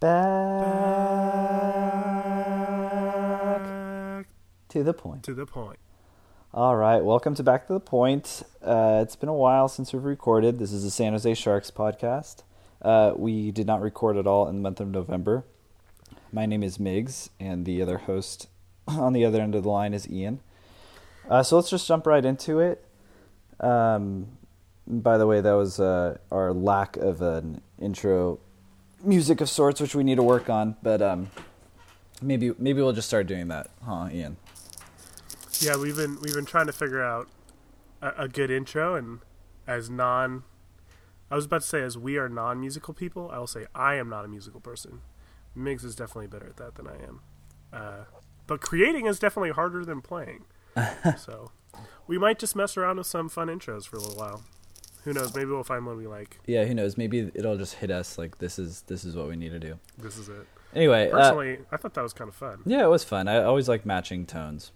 Back to the point. To the point. All right, welcome to Back to the Point. Uh, it's been a while since we've recorded. This is the San Jose Sharks podcast. Uh, we did not record at all in the month of November. My name is Miggs, and the other host on the other end of the line is Ian. Uh, so let's just jump right into it. Um, by the way, that was uh, our lack of an intro music of sorts, which we need to work on. But um, maybe maybe we'll just start doing that, huh, Ian? Yeah, we've been we've been trying to figure out a, a good intro, and as non, I was about to say as we are non musical people, I will say I am not a musical person. Migs is definitely better at that than I am. Uh, but creating is definitely harder than playing. so we might just mess around with some fun intros for a little while. Who knows? Maybe we'll find one we like. Yeah, who knows? Maybe it'll just hit us like this is this is what we need to do. This is it. Anyway, uh, Personally, I thought that was kind of fun. yeah, it was fun. I always like matching tones.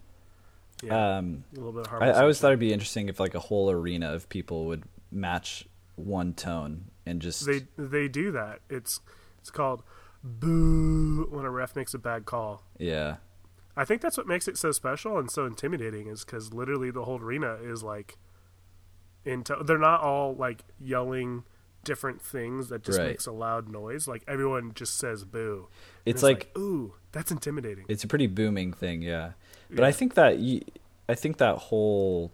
Yeah, Um, a little bit of I, I always thought it'd be interesting if like a whole arena of people would match one tone and just they they do that. It's it's called boo when a ref makes a bad call. yeah I think that's what makes it so special and so intimidating is because literally the whole arena is like into they're not all like yelling different things that just Right. makes a loud noise. Like everyone just says boo. And It's like- ooh that's intimidating. It's a pretty booming thing. Yeah, but I think that you, I think that whole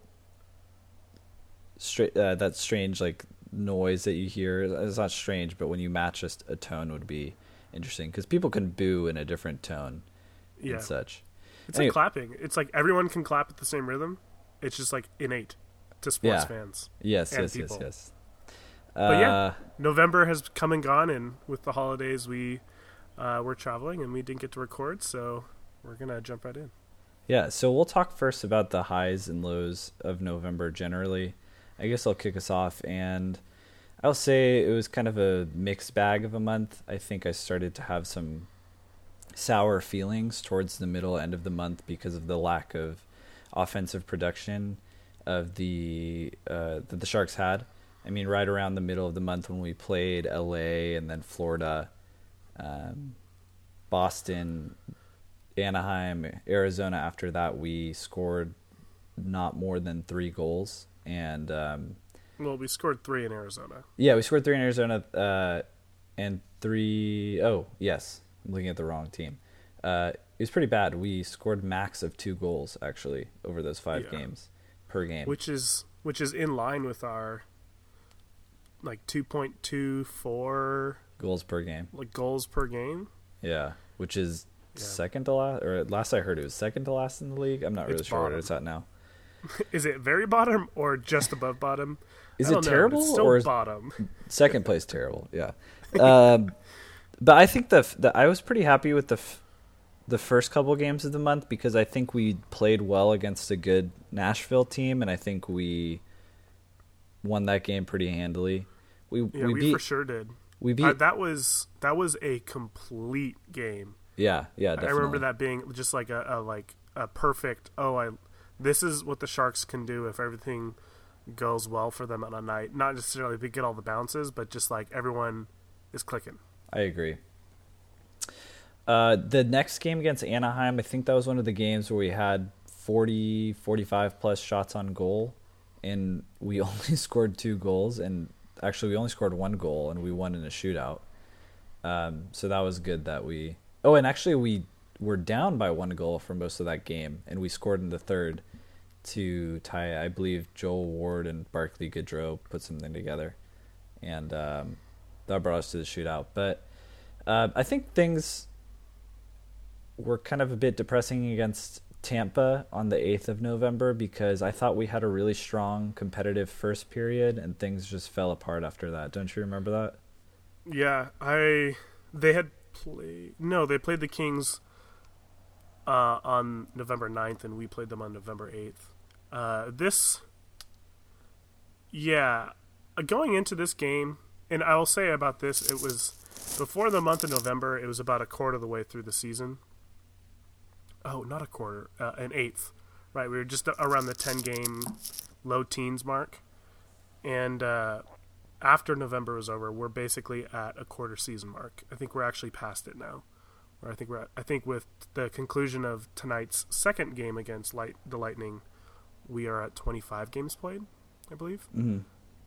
straight uh, that strange like noise that you hear is not strange, but when you match just a tone would be interesting because people can boo in a different tone yeah. and such. it's Anyway- like clapping. It's like everyone can clap at the same rhythm. It's just like innate to sports Yeah. fans Yes, yes, yes, yes. But yeah. Uh, November has come and gone, and with the holidays, we uh, were traveling and we didn't get to record, so we're gonna jump right in. Yeah, so we'll talk first about the highs and lows of November generally. I guess I'll kick us off, and I'll say it was kind of a mixed bag of a month. I think I started to have some sour feelings towards the middle end of the month because of the lack of offensive production of the uh, that the Sharks had. I mean, right around the middle of the month when we played LA and then Florida, um, Boston, Anaheim, Arizona. After that, we scored not more than three goals, and um, Well, we scored three in Arizona. yeah, we scored three in Arizona, uh, and three oh yes, I'm looking at the wrong team. Uh, it was pretty bad. We scored max of two goals actually over those five Yeah. games per game. which is which is in line with our like 2.24 goals per game. like goals per game. Yeah, which is Yeah. second to last, or last I heard it was second to last in the league. I'm not really It's sure what bottom. it's at now. Is it very bottom or just above bottom? Is it know, terrible still or bottom? second place terrible? Yeah, um, but I think the, the I was pretty happy with the the first couple games of the month because I think we played well against a good Nashville team, and I think we won that game pretty handily. We Yeah, we we, beat for sure did. we beat Uh, that was that was a complete game. yeah yeah definitely. I remember that being just like a, a like a perfect. Oh, I this is what the Sharks can do if everything goes well for them on a night. Not necessarily they get all the bounces, but just like everyone is clicking. I agree. Uh, the next game against Anaheim, I think that was one of the games where we had 40, 45 plus shots on goal, and we only scored two goals. And actually, we only scored one goal, and we won in a shootout. Um, so that was good that we. Oh, and actually, we were down by one goal for most of that game, and we scored in the third to tie. I believe Joel Ward and Barclay Goodrow put something together, and um, that brought us to the shootout. But uh, I think things were kind of a bit depressing against Tampa on the 8th of November because I thought we had a really strong competitive first period and things just fell apart after that. Don't you remember that? Yeah, I they had played no, they played the Kings uh, on November 9th and we played them on November 8th. Uh, this yeah, going into this game and I will say about this it was before the month of November, it was about a quarter of the way through the season. Oh, not a quarter, uh, an eighth. Right, we were just around the 10 game low teens mark. And uh, after November was over, we're basically at a quarter season mark. I think we're actually past it now. Or I think we're at, I think with the conclusion of tonight's second game against Light the Lightning, we are at 25 games played, I believe. Mm-hmm.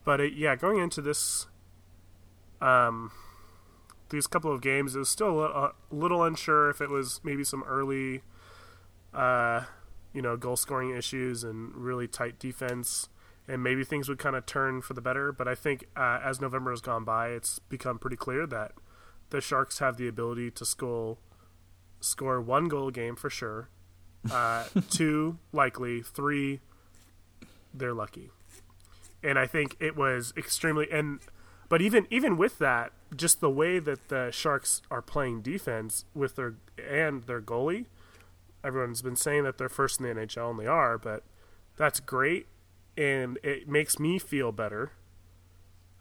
But it, yeah, going into this, um, these couple of games, it was still a a little unsure if it was maybe some early, uh, you know, goal scoring issues and really tight defense, and maybe things would kind of turn for the better. But I think uh, as November has gone by, it's become pretty clear that the Sharks have the ability to score score one goal a game for sure, uh, two likely, three they're lucky. And I think it was extremely and but even even with that, just the way that the Sharks are playing defense with their and their goalie, everyone's been saying that they're first in the NHL and they are, but that's great and it makes me feel better.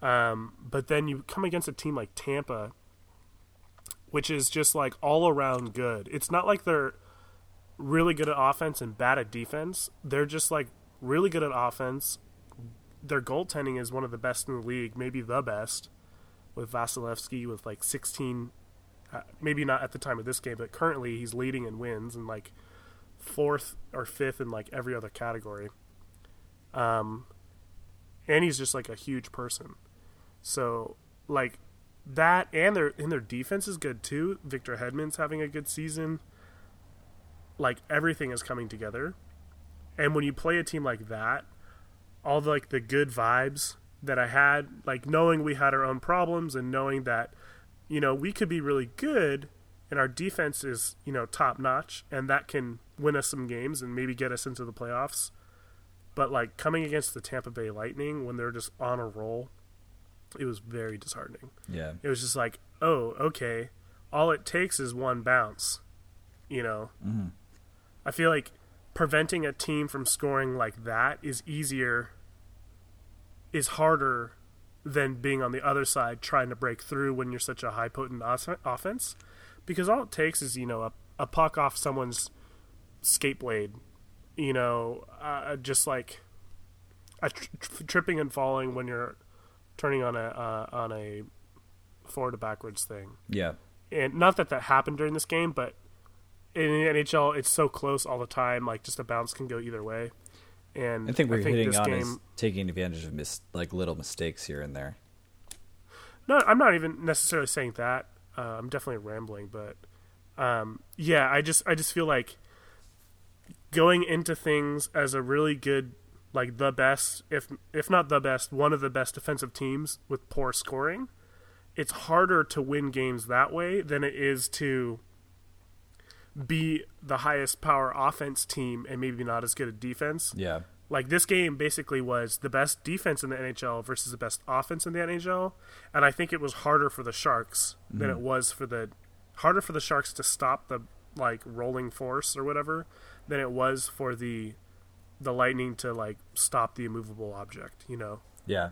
Um, but then you come against a team like Tampa, which is just like all around good. It's not like they're really good at offense and bad at defense. They're just like really good at offense. Their goaltending is one of the best in the league, maybe the best, with Vasilevskiy with like 16. Uh, maybe not at the time of this game, but currently he's leading in wins and like fourth or fifth in like every other category. Um, and he's just like a huge person. So like that, and their and their defense is good too. Victor Hedman's having a good season. Like everything is coming together and when you play a team like that, all the, like the good vibes that I had, like knowing we had our own problems and knowing that, you know, we could be really good and our defense is, you know, top notch and that can win us some games and maybe get us into the playoffs. But like coming against the Tampa Bay Lightning when they're just on a roll, it was very disheartening. Yeah. It was just like, oh, okay, all it takes is one bounce, you know. Mm-hmm. I feel like preventing a team from scoring like that is easier is harder than being on the other side trying to break through when you're such a high potent offense because all it takes is you know a, a puck off someone's skate blade you know uh, just like a tr- tripping and falling when you're turning on a uh, on a forward to backwards thing yeah and not that that happened during this game but in the NHL, it's so close all the time. Like just a bounce can go either way. And I think we're I think hitting on game, is taking advantage of mis- like little mistakes here and there. No, I'm not even necessarily saying that. Uh, I'm definitely rambling, but um, yeah, I just I just feel like going into things as a really good, like the best, if if not the best, one of the best defensive teams with poor scoring. It's harder to win games that way than it is to be the highest power offense team and maybe not as good a defense. Yeah. Like this game basically was the best defense in the NHL versus the best offense in the NHL, and I think it was harder for the Sharks mm-hmm. than it was for the harder for the Sharks to stop the like rolling force or whatever than it was for the the Lightning to like stop the immovable object, you know. Yeah.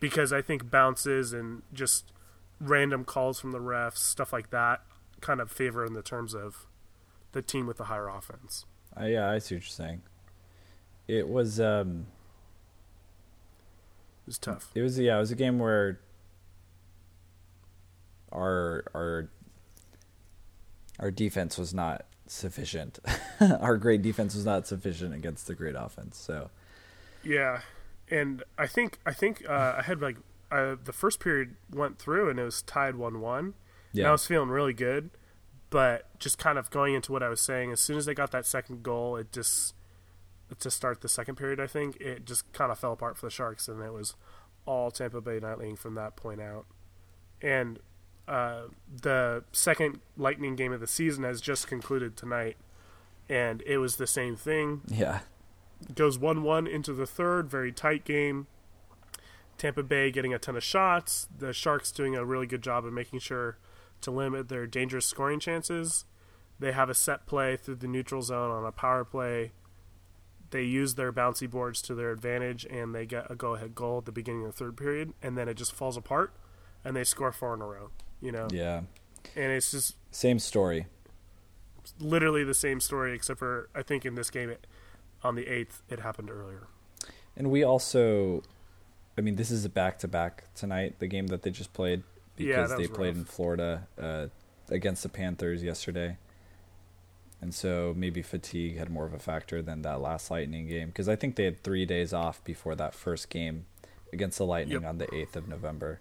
Because I think bounces and just random calls from the refs, stuff like that, kind of favor in the terms of the team with the higher offense. Uh, yeah, I see what you're saying. It was um, it was tough. It was yeah, it was a game where our our our defense was not sufficient. our great defense was not sufficient against the great offense. So yeah, and I think I think uh, I had like uh, the first period went through and it was tied one one. Yeah, I was feeling really good. But just kind of going into what I was saying, as soon as they got that second goal, it just to start the second period, I think it just kind of fell apart for the Sharks, and it was all Tampa Bay Lightning from that point out. And uh, the second Lightning game of the season has just concluded tonight, and it was the same thing. Yeah, goes one-one into the third, very tight game. Tampa Bay getting a ton of shots. The Sharks doing a really good job of making sure to limit their dangerous scoring chances. They have a set play through the neutral zone on a power play. They use their bouncy boards to their advantage and they get a go ahead goal at the beginning of the third period and then it just falls apart and they score four in a row, you know? Yeah. And it's just same story. Literally the same story except for I think in this game it, on the 8th it happened earlier. And we also I mean, this is a back to back tonight. The game that they just played because that they played rough. in Florida uh, against the Panthers yesterday, and so maybe fatigue had more of a factor than that last Lightning game. Because I think they had three days off before that first game against the Lightning Yep. on the eighth of November.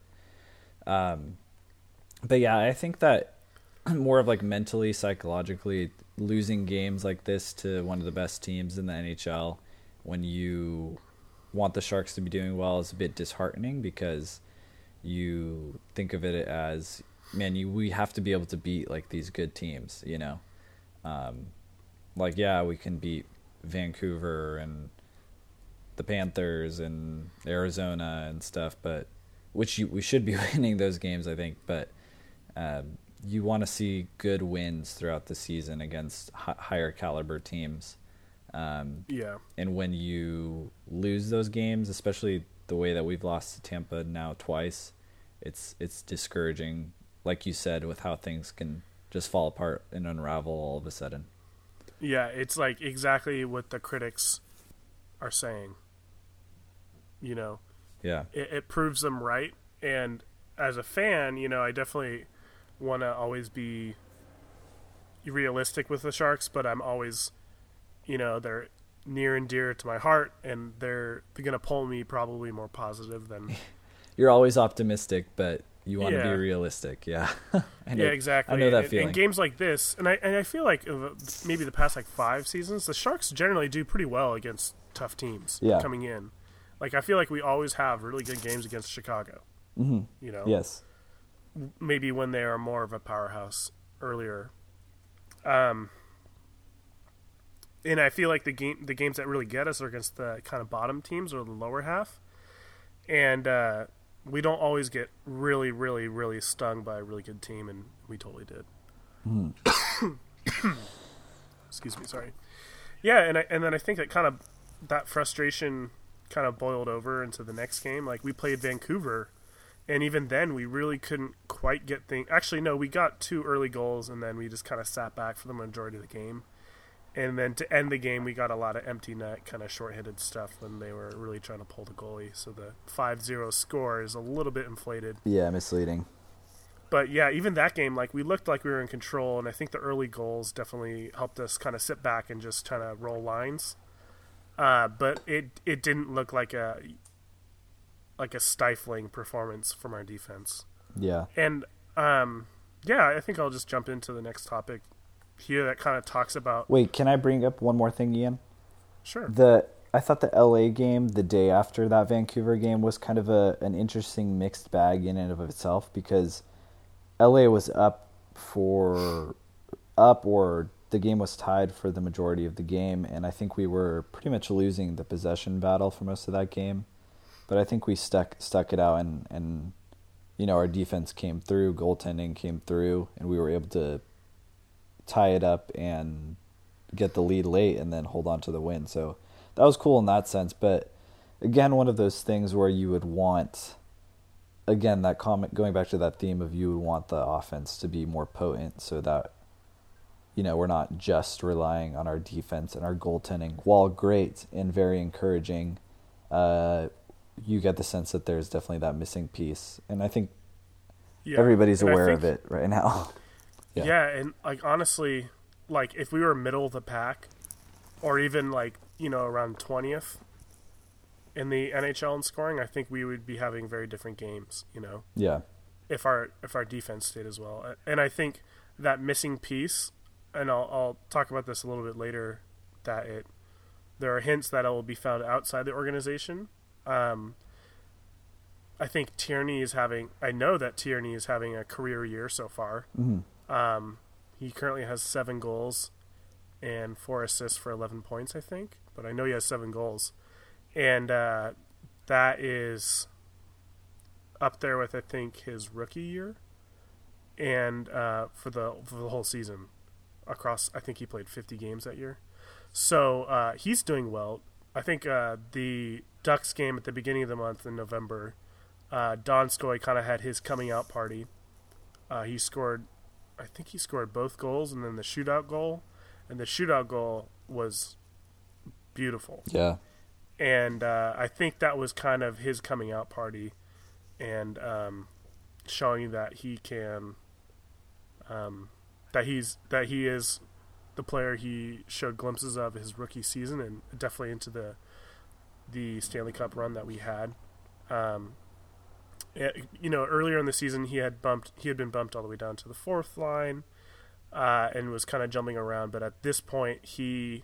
Um, but yeah, I think that more of like mentally, psychologically, losing games like this to one of the best teams in the NHL when you want the Sharks to be doing well is a bit disheartening because you think of it as man, you we have to be able to beat like these good teams, you know. Um, like yeah, we can beat Vancouver and the Panthers and Arizona and stuff, but which you, we should be winning those games, I think. But um, you want to see good wins throughout the season against hi- higher caliber teams. Um, Yeah. and when you lose those games, especially the way that we've lost to Tampa now twice, it's it's discouraging. Like you said, with how things can just fall apart and unravel all of a sudden. Yeah, it's like exactly what the critics are saying. You know, Yeah, it, it proves them right. And as a fan, you know, I definitely want to always be realistic with the Sharks, but I'm always, you know, they're near and dear to my heart, and they're they're gonna pull me probably more positive than you're always optimistic, but you want to Yeah. be realistic. Yeah, I know, yeah, exactly. I know that and, feeling. And games like this, and I and I feel like uh, maybe the past like five seasons, the Sharks generally do pretty well against tough teams Yeah. coming in. Like I feel like we always have really good games against Chicago. Mhm. You know, Yes. maybe when they are more of a powerhouse earlier. Um, and I feel like the game, the games that really get us are against the kind of bottom teams or the lower half, and uh, we don't always get really, really, really stung by a really good team, and we totally did. Excuse me, sorry. Yeah, and I, and then I think that kind of that frustration kind of boiled over into the next game. Like we played Vancouver, and even then we really couldn't quite get things. Actually, no, we got two early goals, and then we just kind of sat back for the majority of the game. And then to end the game, we got a lot of empty net, kind of short-handed stuff when they were really trying to pull the goalie. So the 5-0 score is a little bit inflated. Yeah, misleading. But yeah, even that game, like we looked like we were in control, and I think the early goals definitely helped us kind of sit back and just kind of roll lines. Uh, but it it didn't look like a like a stifling performance from our defense. Yeah. And um, yeah, I think I'll just jump into the next topic here that kind of talks about Wait, can I bring up one more thing, Ian? sure. The I thought the LA game, the day after that Vancouver game, was kind of a an interesting mixed bag in and of itself because LA was up for up or the game was tied for the majority of the game and I think we were pretty much losing the possession battle for most of that game. But I think we stuck stuck it out and and you know, our defense came through, goaltending came through and we were able to tie it up and get the lead late and then hold on to the win. So that was cool in that sense. But again, one of those things where you would want, again, that comment going back to that theme of you would want the offense to be more potent so that, you know, we're not just relying on our defense and our goaltending. While great and very encouraging, uh, you get the sense that there's definitely that missing piece. And I think Yeah. everybody's aware think- of it right now. Yeah. Yeah. and like honestly, like if we were middle of the pack, or even like you know around twentieth in the NHL in scoring, I think we would be having very different games. You know, yeah. if our if our defense stayed as well, and I think that missing piece, and I'll I'll talk about this a little bit later, that it there are hints that it will be found outside the organization. Um, I think Tierney is having. I know that Tierney is having a career year so far. Mhm. Um, he currently has seven goals and four assists for 11 points, I think. But I know he has seven goals. And uh, that is up there with, I think, his rookie year. And uh, for the for the whole season, across, I think he played 50 games that year. So uh, he's doing well. I think uh, the Ducks game at the beginning of the month in November, uh, Donskoy kind of had his coming out party. Uh, he scored, I think he scored both goals and then the shootout goal, and the shootout goal was beautiful. Yeah. and uh, I think that was kind of his coming out party, and um, showing that he can, um, that he's that he is the player he showed glimpses of his rookie season, and definitely into the the Stanley Cup run that we had. Um, you know, earlier in the season, he had bumped he had been bumped all the way down to the fourth line, uh, and was kind of jumping around. But at this point, he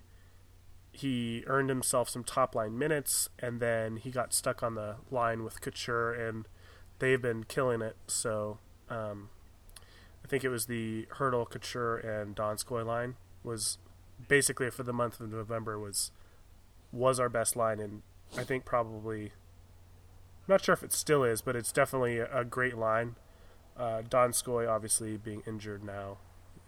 he earned himself some top line minutes, and then he got stuck on the line with Couture, and they've been killing it. So um, I think it was the Hertl, Couture, and Donskoy line was basically for the month of November was was our best line, and I think probably I'm not sure if it still is, but it's definitely a, great line. Uh, Donskoy obviously being injured now,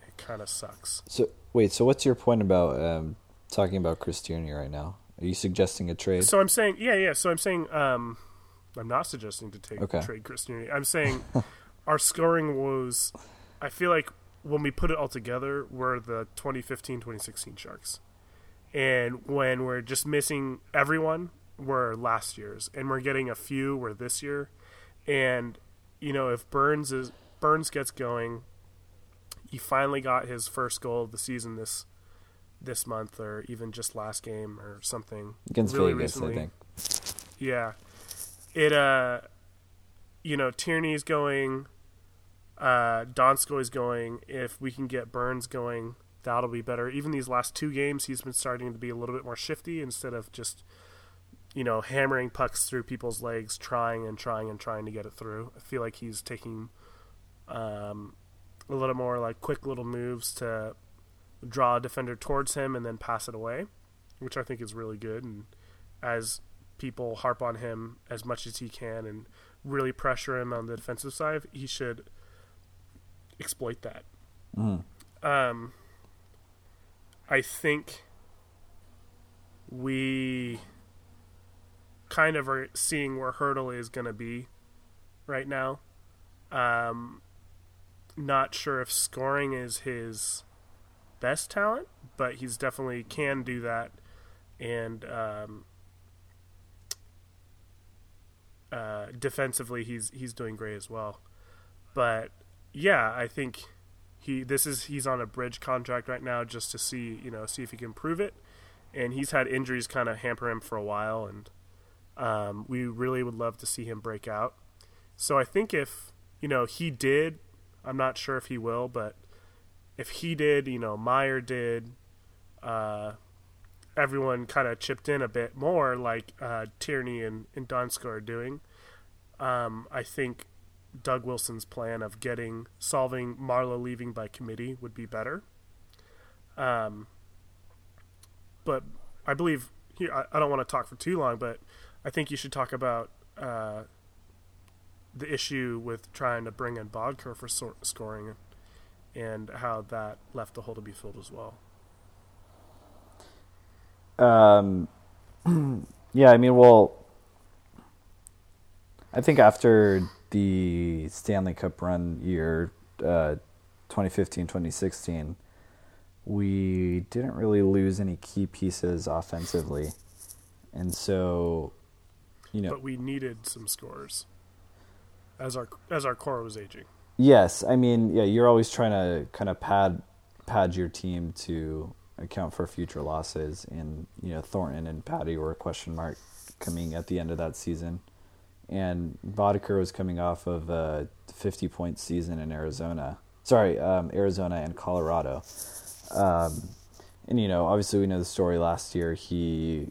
it kind of sucks. So wait, so what's your point about um, talking about Chris Tierney right now? Are you suggesting a trade? So I'm saying, yeah, yeah. So I'm saying, um, I'm not suggesting to take okay. trade Chris Tierney. I'm saying our scoring was. I feel like when we put it all together, we're the 2015-2016 Sharks, and when we're just missing everyone, we're last year's, and we're getting a few were this year, and you know if Burns is Burns gets going, he finally got his first goal of the season this this month or even just last game or something against really Vegas, recently. I think. Yeah, it uh, you know Tierney's going, uh, Donskoy's going. If we can get Burns going, that'll be better. Even these last two games, he's been starting to be a little bit more shifty instead of just you know hammering pucks through people's legs, trying and trying and trying to get it through. I feel like he's taking um, a little more like quick little moves to draw a defender towards him and then pass it away, which I think is really good. And as people harp on him as much as he can and really pressure him on the defensive side, he should exploit that. Mm. Um, I think we kind of are seeing where Hertl is going to be right now. Um, not sure if scoring is his best talent, but he's definitely can do that, and um, uh, defensively he's he's doing great as well. But yeah, I think he this is he's on a bridge contract right now just to see you know see if he can prove it, and he's had injuries kind of hamper him for a while, and um, we really would love to see him break out. So I think if you know he did, I'm not sure if he will, but if he did, you know, Meier did, uh, everyone kind of chipped in a bit more, like uh, Tierney and, and Donskoy are doing. Um, I think Doug Wilson's plan of getting solving Marleau leaving by committee would be better. Um, but I believe here I, I don't want to talk for too long, but I think you should talk about uh, the issue with trying to bring in Boedker for scoring and how that left the hole to be filled as well. Um, yeah, I mean, well, I think after the Stanley Cup run year, uh, 2015, 2016, we didn't really lose any key pieces offensively. And so, you know. But we needed some scores as our as our core was aging. Yes, I mean, yeah, you're always trying to kind of pad pad your team to account for future losses, and you know Thornton and Patty were a question mark coming at the end of that season, and Boedker was coming off of a 50 point season in Arizona. Sorry, um, Arizona and Colorado. Um, and you know, obviously, we know the story. Last year, he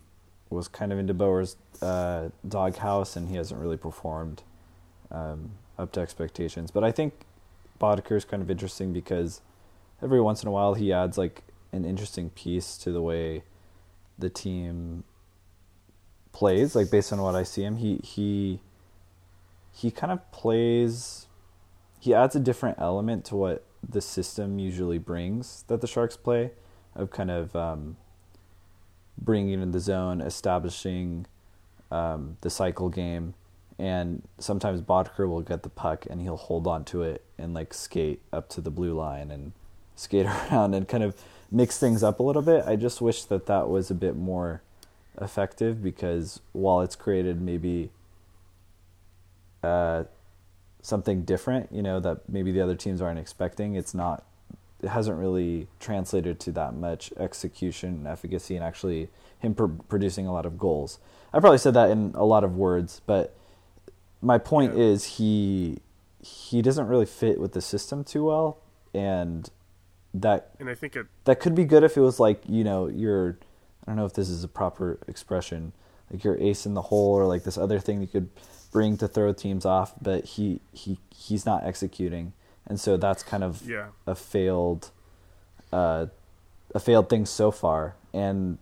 was kind of into DeBoer's uh, doghouse, and he hasn't really performed. Um, up to expectations. But I think Boedker is kind of interesting because every once in a while he adds like an interesting piece to the way the team plays. Like based on what I see him, he he he kind of plays. He adds a different element to what the system usually brings that the Sharks play, of kind of um, bringing in the zone, establishing um, the cycle game and sometimes Boedker will get the puck and he'll hold on to it and like skate up to the blue line and skate around and kind of mix things up a little bit. I just wish that that was a bit more effective because while it's created maybe uh, something different, you know, that maybe the other teams aren't expecting, it's not, it hasn't really translated to that much execution and efficacy and actually him pr- producing a lot of goals. I probably said that in a lot of words, but my point Yeah. is he he doesn't really fit with the system too well and that And I think it that could be good if it was like you know your I don't know if this is a proper expression like your ace in the hole or like this other thing you could bring to throw teams off but he he he's not executing and so that's kind of yeah. a failed uh a failed thing so far and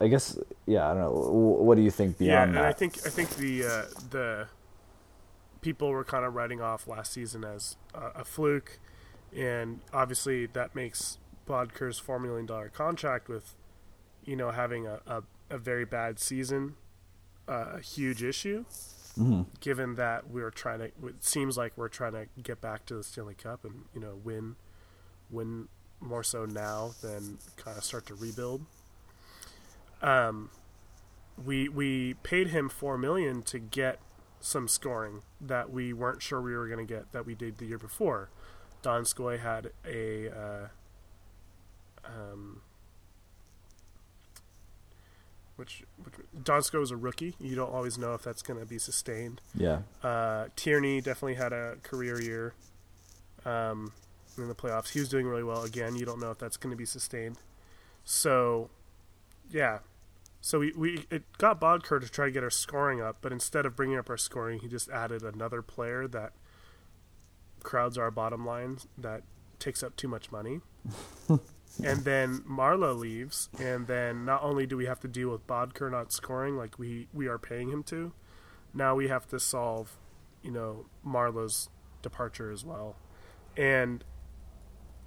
I guess yeah I don't know what do you think Yeah, beyond and that I think I think the uh, the people were kind of writing off last season as a, a fluke, and obviously that makes Boedker's four million dollar contract with, you know, having a, a, a very bad season, uh, a huge issue. Mhm. Given that we're trying to, it seems like we're trying to get back to the Stanley Cup and you know win, win more so now than kind of start to rebuild. Um, we we paid him four million to get some scoring that we weren't sure we were going to get that we did the year before. Donskoy had a uh, um, which, which Donskoy was a rookie. You don't always know if that's going to be sustained. yeah Uh, Tierney definitely had a career year um, in the playoffs. He was doing really well. Again, you don't know if that's going to be sustained. So, yeah. So we, we it got Boedker to try to get our scoring up, but instead of bringing up our scoring, he just added another player that crowds our bottom line that takes up too much money. and then Marleau leaves, and then not only do we have to deal with Boedker not scoring like we, we are paying him to, now we have to solve, you know, Marleau's departure as well, and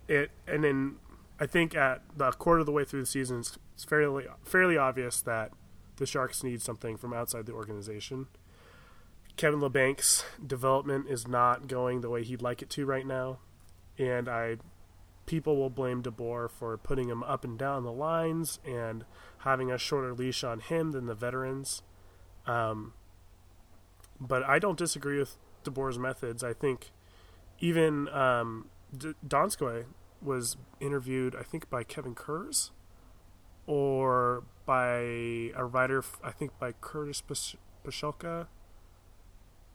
it and then I think at the quarter of the way through the season, it's, it's fairly fairly obvious that the Sharks need something from outside the organization. Kevin Labanc's development is not going the way he'd like it to right now, and I people will blame DeBoer for putting him up and down the lines and having a shorter leash on him than the veterans. Um, but I don't disagree with DeBoer's methods. I think even um, D- Donskoy was interviewed, I think, by Kevin Kurz or by a writer, I think by Curtis Pas- Pashelka,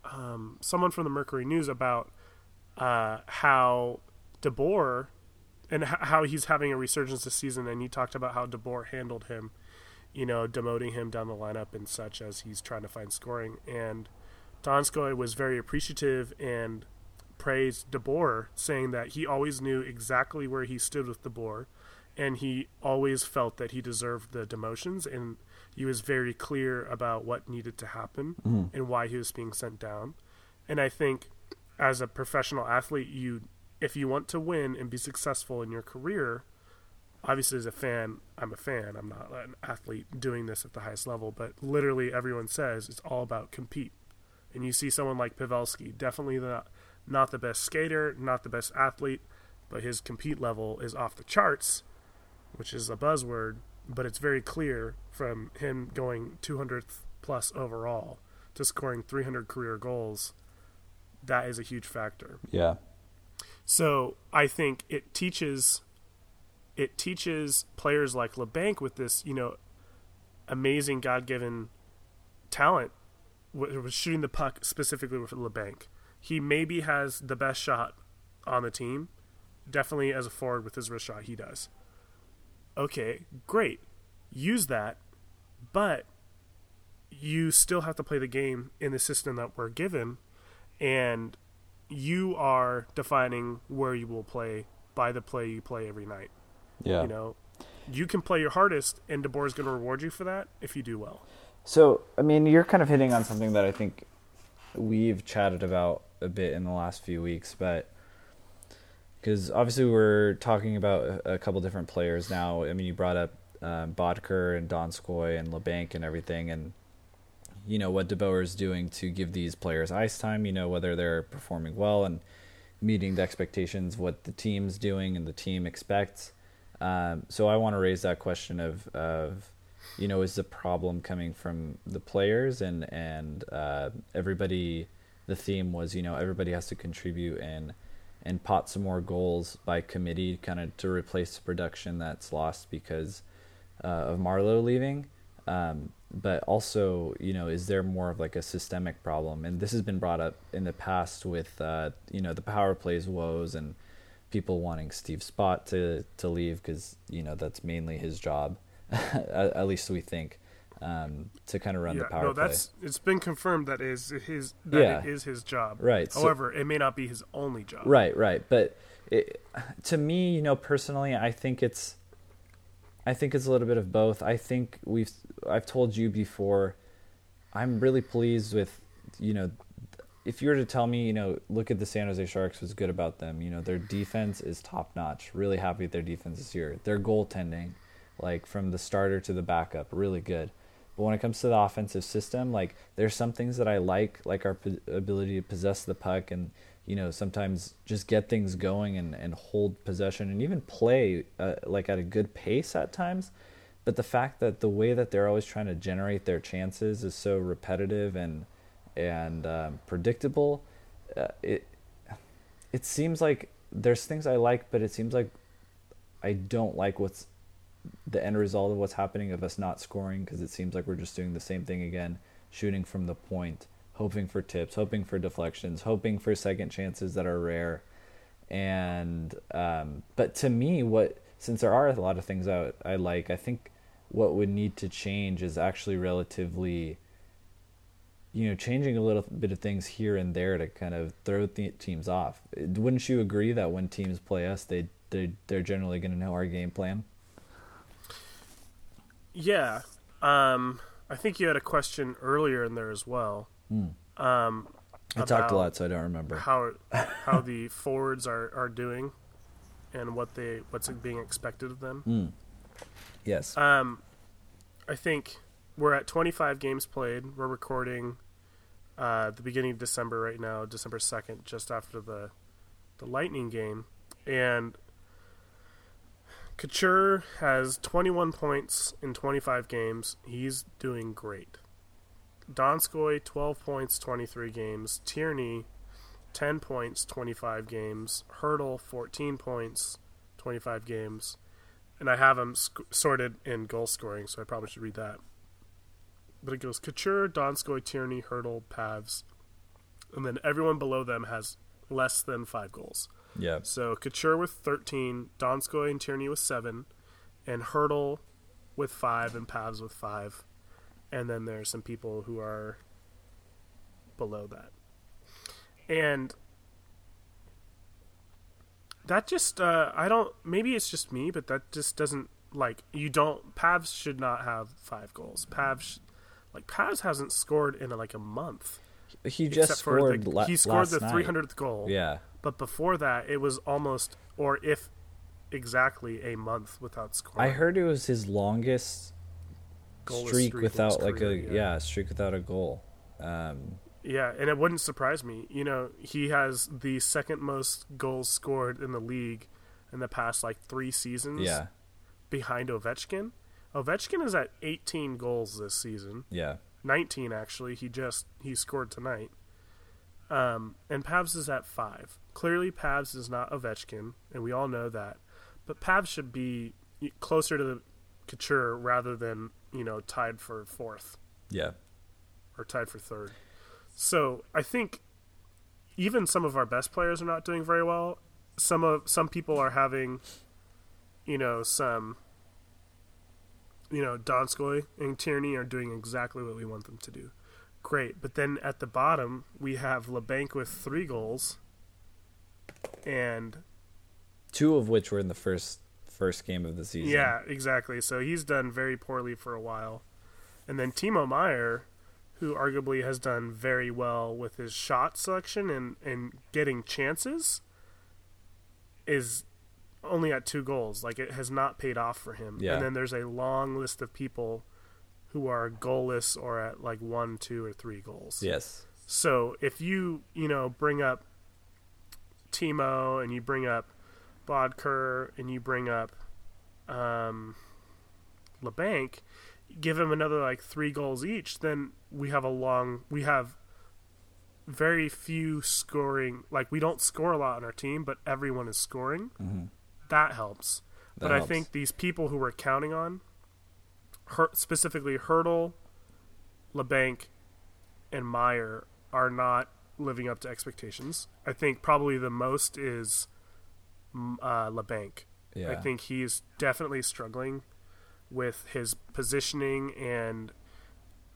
um, someone from the Mercury News about uh, how DeBoer and h- how he's having a resurgence this season, and he talked about how DeBoer handled him, you know, demoting him down the lineup and such as he's trying to find scoring. And Donskoy was very appreciative and praised DeBoer, saying that he always knew exactly where he stood with DeBoer, and he always felt that he deserved the demotions, and he was very clear about what needed to happen Mhm. and why he was being sent down. And I think as a professional athlete, you if you want to win and be successful in your career, obviously as a fan, I'm a fan. I'm not an athlete doing this at the highest level, but literally everyone says it's all about compete. And you see someone like Pavelski, definitely the not the best skater, not the best athlete, but his compete level is off the charts, which is a buzzword, but it's very clear from him going 200th plus overall to scoring 300 career goals. That is a huge factor. yeah So I think it teaches it teaches players like Labanc with this, you know, amazing God given talent w- was shooting the puck specifically with Labanc. He maybe has the best shot on the team. Definitely as a forward with his wrist shot, he does. Okay, great. Use that, but you still have to play the game in the system that we're given, and you are defining where you will play by the play you play every night. yeah You know, you can play your hardest, and DeBoer is going to reward you for that if you do well. So, I mean, you're kind of hitting on something that I think we've chatted about a bit in the last few weeks, but because obviously we're talking about a, couple different players now. I mean, you brought up um, Boedker and Donskoy and Labanc and everything, and you know what DeBoer is doing to give these players ice time. You know whether they're performing well and meeting the expectations, what the team's doing and the team expects. Um, so I want to raise that question of of you know, is the problem coming from the players and and uh, everybody? The theme was, you know, everybody has to contribute and and pot some more goals by committee, kind of to replace the production that's lost because uh, of Marleau leaving. Um, but also, you know, is there more of like a systemic problem? And this has been brought up in the past with, uh, you know, the power plays woes and people wanting Steve Spott to to leave because you know that's mainly his job, at, least we think, um, to kind of run yeah, the power no, that's play. it's been confirmed that is his that Yeah. it is his job. Right, so- However, it may not be his only job. Right, right. But it, to me, you know, personally, I think it's, I think it's a little bit of both. I think we've, I've told you before, I'm really pleased with, you know, if you were to tell me, you know, look at the San Jose Sharks, what's good about them? You know, their defense is top notch. Really happy with their defense this year. Their goaltending, like from the starter to the backup, really good. But when it comes to the offensive system, like there's some things that I like, like our po- ability to possess the puck and you know sometimes just get things going and, and hold possession and even play uh, like at a good pace at times. But the fact that the way that they're always trying to generate their chances is so repetitive and and um, predictable, uh, it it seems like there's things I like, but it seems like I don't like what's the end result of what's happening of us not scoring because it seems like we're just doing the same thing again, shooting from the point, hoping for tips, hoping for deflections, hoping for second chances that are rare. And um, but to me, what since there are a lot of things I, I like, I think what would need to change is actually relatively you know, changing a little bit of things here and there to kind of throw the teams off. Wouldn't you agree that when teams play us, they they they're generally going to know our game plan? Yeah. Um, I think you had a question earlier in there as well. Hmm. Um, I talked a lot, so I don't remember. how how the forwards are, are doing and what they what's being expected of them. Hmm. Yes. Um, I think we're at 25 games played. We're recording uh, the beginning of December right now, December 2nd, just after the the Lightning game, and Couture has 21 points in 25 games. He's doing great. Donskoy 12 points, 23 games. Tierney 10 points, 25 games. Hertl 14 points, 25 games. And I have them sc- sorted in goal scoring, so I probably should read that. But it goes Couture, Donskoy, Tierney, Hertl, Pavs, and then everyone below them has less than five goals. yeah. So Couture with 13, Donskoy and Tierney with 7, and Hertl with 5, and Pavs with 5. And then there's some people who are below that. And that just, uh, I don't, maybe it's just me, but that just doesn't, like, you don't, Pavs should not have 5 goals. Pavs, like, Pavs hasn't scored in, like, a month. He just scored. the, he scored the night. 300th goal. Yeah. But before that, it was almost, or if exactly a month without scoring. I heard it was his longest streak streak without like career, a yeah. yeah. streak without a goal. Um, Yeah, and it wouldn't surprise me. You know, he has the second most goals scored in the league in the past like three seasons. yeah, Behind Ovechkin. Ovechkin is at 18 goals this season. yeah, 19 actually. He just he scored tonight. Um, and Pavs is at five. Clearly, Pavs is not Ovechkin, and we all know that. But Pavs should be closer to the Couture rather than you know tied for fourth yeah. or tied for third. So I think even some of our best players are not doing very well. Some of some people are having, you know, some, you know, Donskoy and Tierney are doing exactly what we want them to do. Great, but then at the bottom we have Labanc with three goals, and Two of which were in the first first game of the season. Yeah, exactly. So he's done very poorly for a while. And then Timo Meier, who arguably has done very well with his shot selection and, and getting chances, is only at two goals. Like it has not paid off for him. Yeah. And then there's a long list of people who are goalless or at like one, two, or three goals. Yes. So if you you know bring up Timo and you bring up Boedker and you bring up um, Labanc, give him another like three goals each, then we have a long we have very few scoring like we don't score a lot on our team, but everyone is scoring. Mm-hmm. That helps. That but I think these people who we're counting on, Hur- specifically Hertl, Labanc, and Meier, are not living up to expectations. I think probably the most is uh, Labanc. yeah. I think he's definitely struggling with his positioning and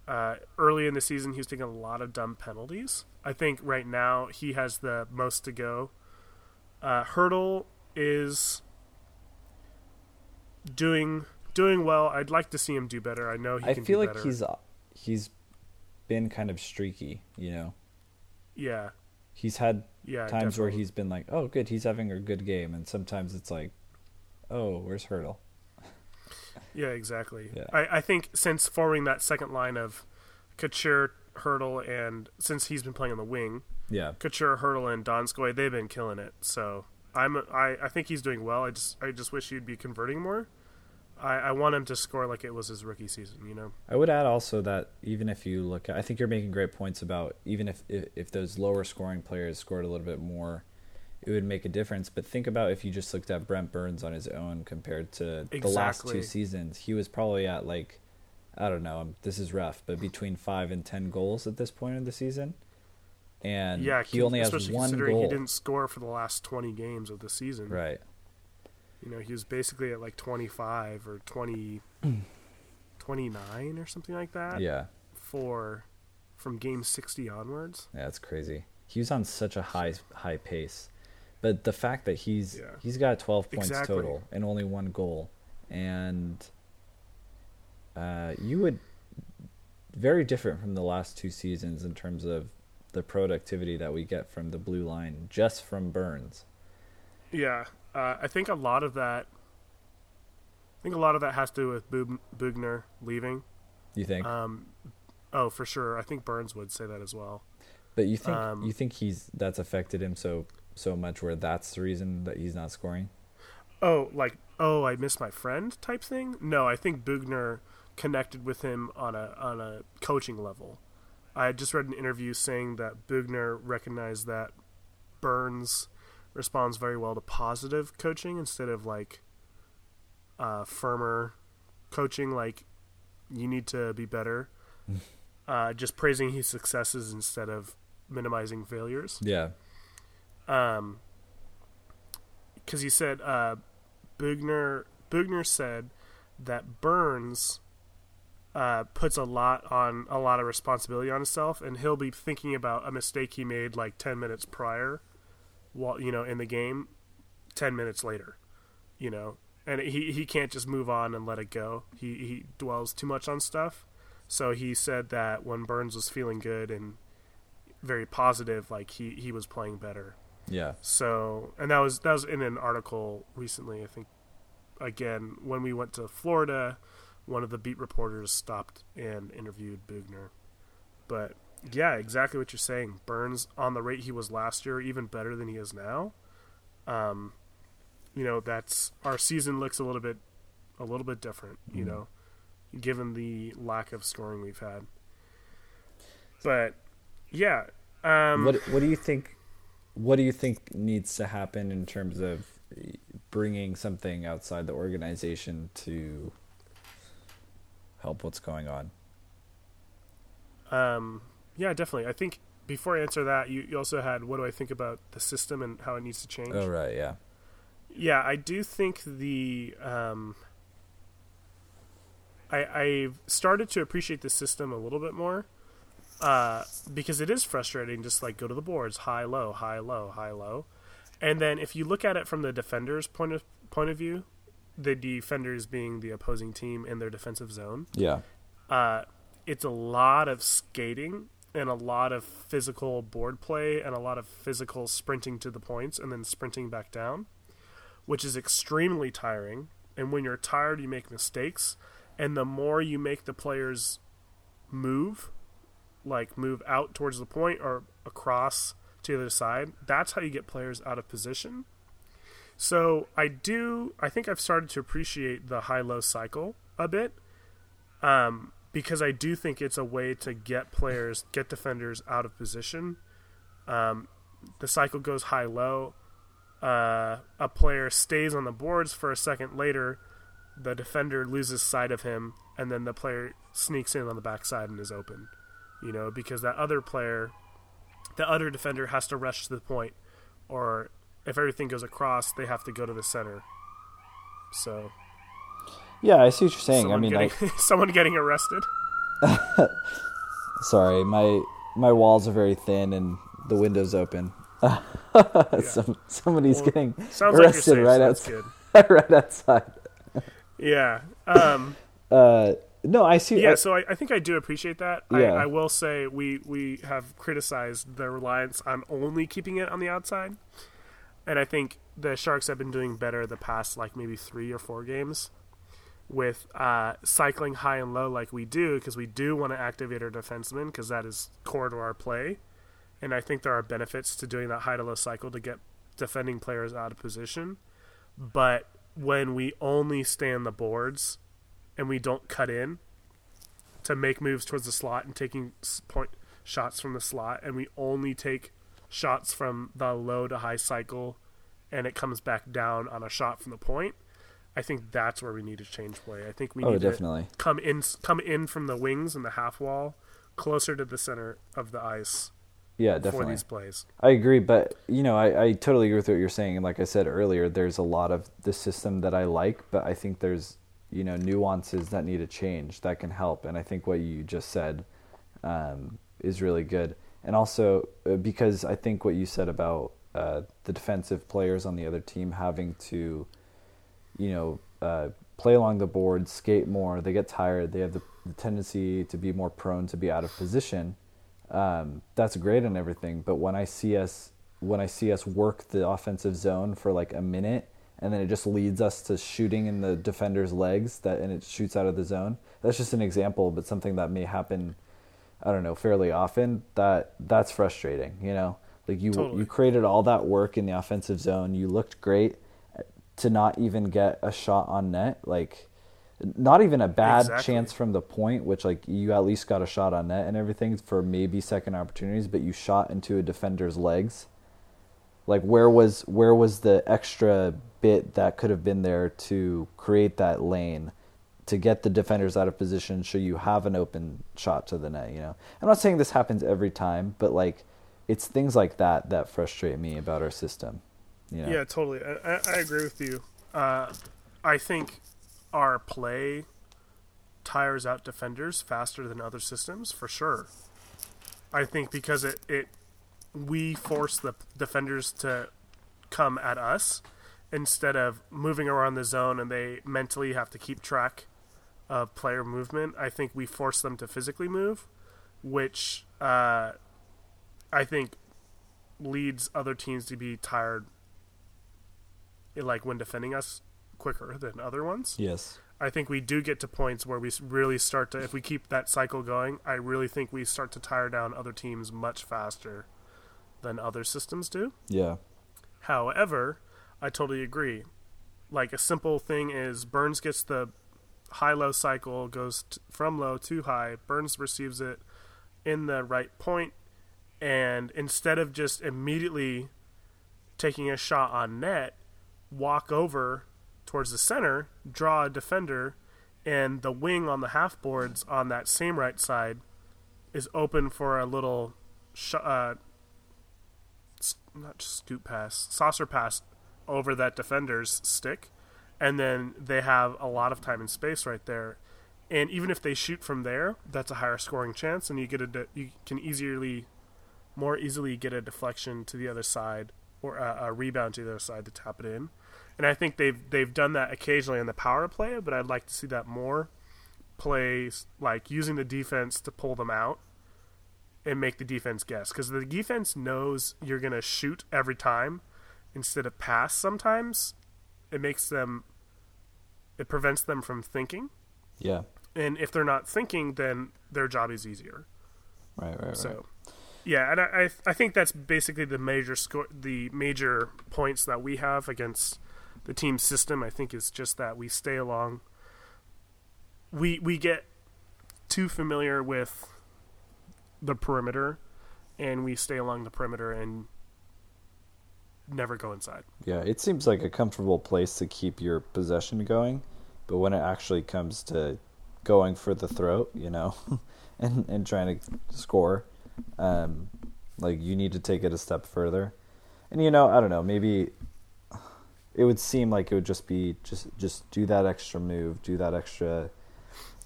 uh, early in the season he was taking a lot of dumb penalties. I think right now he has the most to go. Uh, Hertl is doing doing well. I'd like to see him do better. I know he I feel like better. he's uh, he's been kind of streaky. You know, yeah he's had yeah times where he's been like, "Oh, good, he's having a good game," and sometimes it's like, "Oh, where's Hertl?" Yeah, exactly. Yeah. I, I think since forming that second line of Couture, Hertl, and since he's been playing on the wing, Yeah, Couture, Hertl, and Donskoy, they've been killing it. So I'm I, I think he's doing well. I just I just wish he'd be converting more. I, I want him to score like it was his rookie season. You know. I would add also that even if you look at, I think you're making great points about even if, if if those lower scoring players scored a little bit more, it would make a difference. But think about if you just looked at Brent Burns on his own compared to the last two seasons, he was probably at like, I don't know, um, this is rough, but between five and ten goals at this point in the season, and yeah, he only has one goal. he didn't score for the last 20 games of the season. Right. You know, he was basically at like 25 or 20, 29 or something like that Yeah. for from game 60 onwards. Yeah, that's crazy. He was on such a high high pace, but the fact that he's Yeah. he's got twelve points Exactly. total and only one goal, and uh, you would very different from the last two seasons in terms of the productivity that we get from the blue line just from Burns. Yeah, uh, I think a lot of that. I think a lot of that has to do with Bug- Boughner leaving. You think? Um, oh, for sure. I think Burns would say that as well. but you think um, you think he's that's affected him so so much where that's the reason that he's not scoring. Oh, like oh, I miss my friend type thing. No, I think Boughner connected with him on a on a coaching level. I just read an interview saying that Boughner recognized that Burns responds very well to positive coaching instead of like uh, firmer coaching, like you need to be better. uh, just praising his successes instead of minimizing failures Yeah. um because he said uh Boughner Boughner said that Burns uh puts a lot on a lot of responsibility on himself and he'll be thinking about a mistake he made like 10 minutes prior while you know in the game 10 minutes later you know and he he can't just move on and let it go he he dwells too much on stuff so he said that when Burns was feeling good and very positive like he he was playing better Yeah. so, and that was that was in an article recently. I think again when we went to Florida, one of the beat reporters stopped and interviewed Boughner. But yeah, exactly what you're saying. Burns on the rate he was last year, even better than he is now. Um, you know, that's our season looks a little bit a little bit different. You Mhm. know, given the lack of scoring we've had. But yeah, um, what What do you think? What do you think needs to happen in terms of bringing something outside the organization to help what's going on? Um, yeah, definitely. I think before I answer that, you, you also had what do I think about the system and how it needs to change? Oh right, yeah, Yeah, I do think the um, I I've started to appreciate the system a little bit more. Uh, because it is frustrating, just like go to the boards, high, low, high, low, high, low, and then if you look at it from the defender's point of point of view, the defenders being the opposing team in their defensive zone, yeah, uh, it's a lot of skating and a lot of physical board play and a lot of physical sprinting to the points and then sprinting back down, which is extremely tiring. And when you're tired, you make mistakes. And the more you make the players move, like move out towards the point or across to the other side, that's how you get players out of position. So I do, I think I've started to appreciate the high low cycle a bit um, because I do think it's a way to get players, get defenders out of position. Um, the cycle goes high low. Uh, a player stays on the boards for a second later. The defender loses sight of him, and then the player sneaks in on the backside and is open. You know, because that other player, the other defender has to rush to the point, or if everything goes across, they have to go to the center. So Yeah, I see what you're saying. I someone mean, I, getting, someone getting arrested. sorry, my my walls are very thin and the window's open. Some, somebody's Well, getting Sounds like arrested right outside. right outside. Yeah. Um, Uh, no, I see. yeah. I- So I, I think I do appreciate that. Yeah. I, I will say we we have criticized the reliance on only keeping it on the outside, and I think the Sharks have been doing better the past like maybe three or four games with uh, cycling high and low like we do because we do want to activate our defensemen because that is core to our play, and I think there are benefits to doing that high to low cycle to get defending players out of position, but when we only stay on the boards and we don't cut in to make moves towards the slot and taking point shots from the slot, and we only take shots from the low to high cycle, and it comes back down on a shot from the point. I think that's where we need to change play. I think we oh, need definitely. to come in, come in from the wings and the half wall, closer to the center of the ice Yeah, for definitely. these plays. I agree, but you know, I, I totally agree with what you're saying. And like I said earlier, there's a lot of the system that I like, but I think there's you know nuances that need to change that can help. And I think what you just said um, is really good. And also uh, because I think what you said about uh, the defensive players on the other team having to, you know, uh, play along the board, skate more. They get tired. They have the, the tendency to be more prone to be out of position um, that's great and everything. But when I see us when I see us work the offensive zone for like a minute and then it just leads us to shooting in the defender's legs that and it shoots out of the zone. That's just an example, but something that may happen I don't know, fairly often, that that's frustrating, you know? Like you Totally. you created all that work in the offensive zone, you looked great to not even get a shot on net, like not even a bad Exactly. chance from the point, which like you at least got a shot on net and everything for maybe second opportunities, but you shot into a defender's legs. Like where was where was the extra bit that could have been there to create that lane to get the defenders out of position so you have an open shot to the net, you know. I'm not saying this happens every time, but like it's things like that that frustrate me about our system. You know? Yeah, totally. I, I, agree with you. Uh, I think our play tires out defenders faster than other systems for sure. I think because it, it we force the defenders to come at us instead of moving around the zone and they mentally have to keep track of player movement. I think we force them to physically move, which uh, I think leads other teams to be tired like when defending us quicker than other ones. Yes. I think we do get to points where we really start to, if we keep that cycle going, I really think we start to tire down other teams much faster than other systems do. Yeah. However, I totally agree. Like a simple thing is Burns gets the high low cycle, goes t- from low to high. Burns receives it in the right point, and instead of just immediately taking a shot on net, walk over towards the center, draw a defender, and the wing on the half boards on that same right side is open for a little sh- uh, not scoop pass, saucer pass over that defender's stick, and then they have a lot of time and space right there. And even if they shoot from there, that's a higher scoring chance, and you get a de- you can easily, more easily get a deflection to the other side or a, a rebound to the other side to tap it in. And I think they've they've done that occasionally in the power play, but I'd like to see that more plays like using the defense to pull them out and make the defense guess because the defense knows you're going to shoot every time instead of pass sometimes it makes them it prevents them from thinking Yeah. and if they're not thinking then their job is easier Right, right, right. so yeah and I, I i think that's basically the major score the major points that we have against the team system i think is just that we stay along we we get too familiar with the perimeter, and we stay along the perimeter and never go inside. Yeah, it seems like a comfortable place to keep your possession going, but when it actually comes to going for the throat, you know, and and trying to score, um, like you need to take it a step further. And you know, I don't know, maybe it would seem like it would just be just just do that extra move, do that extra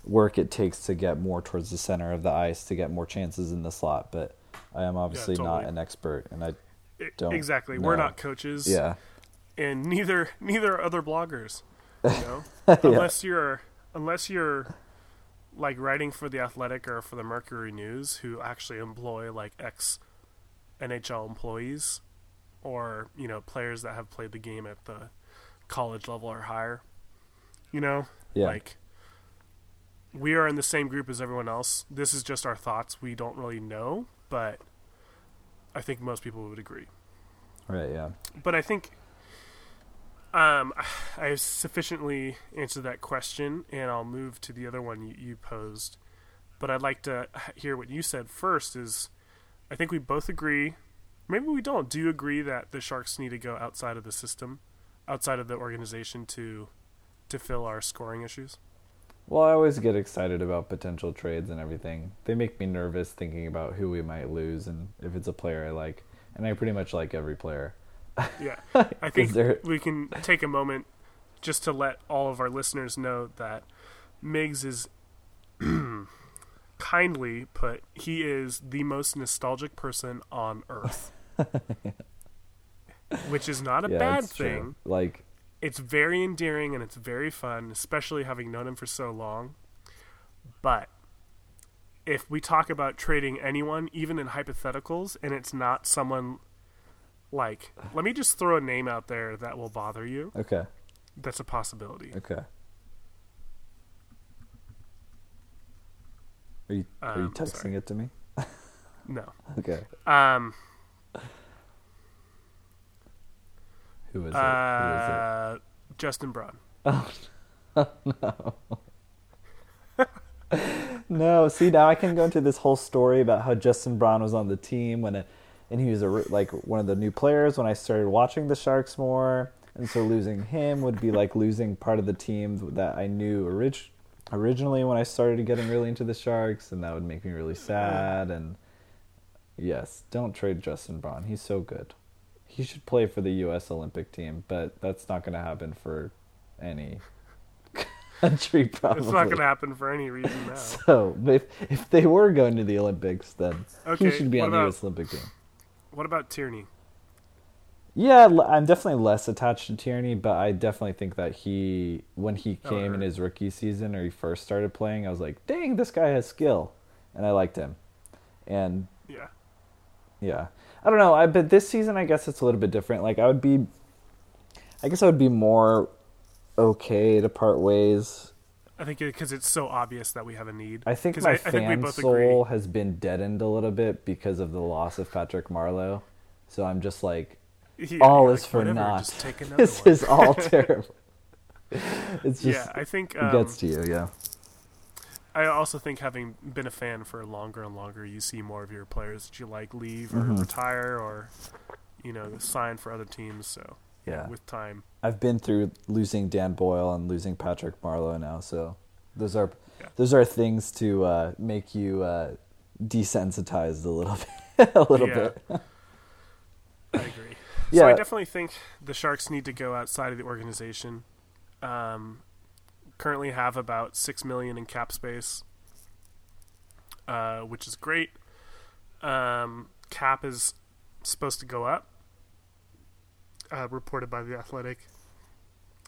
work it takes to get more towards the center of the ice to get more chances in the slot. But I am obviously Yeah, totally. not an expert, and I Don't exactly. We're not coaches. yeah and neither neither are other bloggers. You know, Yeah. unless you're unless you're like writing for the Athletic or for the Mercury News, who actually employ like ex NHL employees or you know players that have played the game at the college level or higher. You know, yeah like we are in the same group as everyone else. This is just our thoughts. We don't really know, but I think most people would agree right yeah but I think um, I sufficiently answered that question, and I'll move to the other one you, you posed. But I'd like to hear what you said first. Is I think we both agree. Maybe we don't. Do you agree that the Sharks need to go outside of the system, outside of the organization to to fill our scoring issues? Well, I always get excited about potential trades and everything. They make me nervous thinking about who we might lose and if it's a player I like. And I pretty much like every player. Yeah, I think there- we can take a moment just to let all of our listeners know that Miggs is kindly put, he is the most nostalgic person on earth. Which is not a yeah, bad it's true. thing. Like, It's very endearing and it's very fun, especially having known him for so long. But if we talk about trading anyone, even in hypotheticals, and it's not someone like, let me just throw a name out there that will bother you. okay, That's a possibility. okay. Are you are you Um, texting sorry. it to me? No. Okay. Um, Who is it? uh, Justin Braun. Who is it? No, see now I can go into this whole story about how Justin Braun was on the team when it, and he was a, like one of the new players when I started watching the Sharks more, and so losing him would be like losing part of the team that I knew orig- originally when I started getting really into the Sharks, and that would make me really sad. And yes, don't trade Justin Braun; he's so good. He should play for the U.S. Olympic team, but that's not going to happen for any country. Probably It's not going to happen for any reason now. so if if they were going to the Olympics, then Okay, he should be on the U.S. Olympic team. What about Tierney? Yeah, I'm definitely less attached to Tierney, but I definitely think that he, when he Oh, came in his rookie season or he first started playing, I was like, dang, this guy has skill, and I liked him. And Yeah. Yeah, I don't know. I but this season, I guess it's a little bit different. Like I would be, I guess I would be more okay to part ways I think because it's so obvious that we have a need. I think my I, I think we fan both soul agree. has been deadened a little bit because of the loss of Patrick Marleau. So I'm just like, Yeah, all is like, for naught. Just take another this one. is all terrible. It's just yeah, I think it um, gets to you, yeah. I also think having been a fan for longer and longer, you see more of your players that you like leave or Mhm. retire or you know sign for other teams. So Yeah. with time, I've been through losing Dan Boyle and losing Patrick Marleau now, so those are Yeah. those are things to uh, make you uh, desensitized a little bit, a little Yeah. bit. I agree. Yeah. So I definitely think the Sharks need to go outside of the organization. Um, currently have about six million in cap space, uh, which is great. Um, cap is supposed to go up. Uh, reported by the Athletic.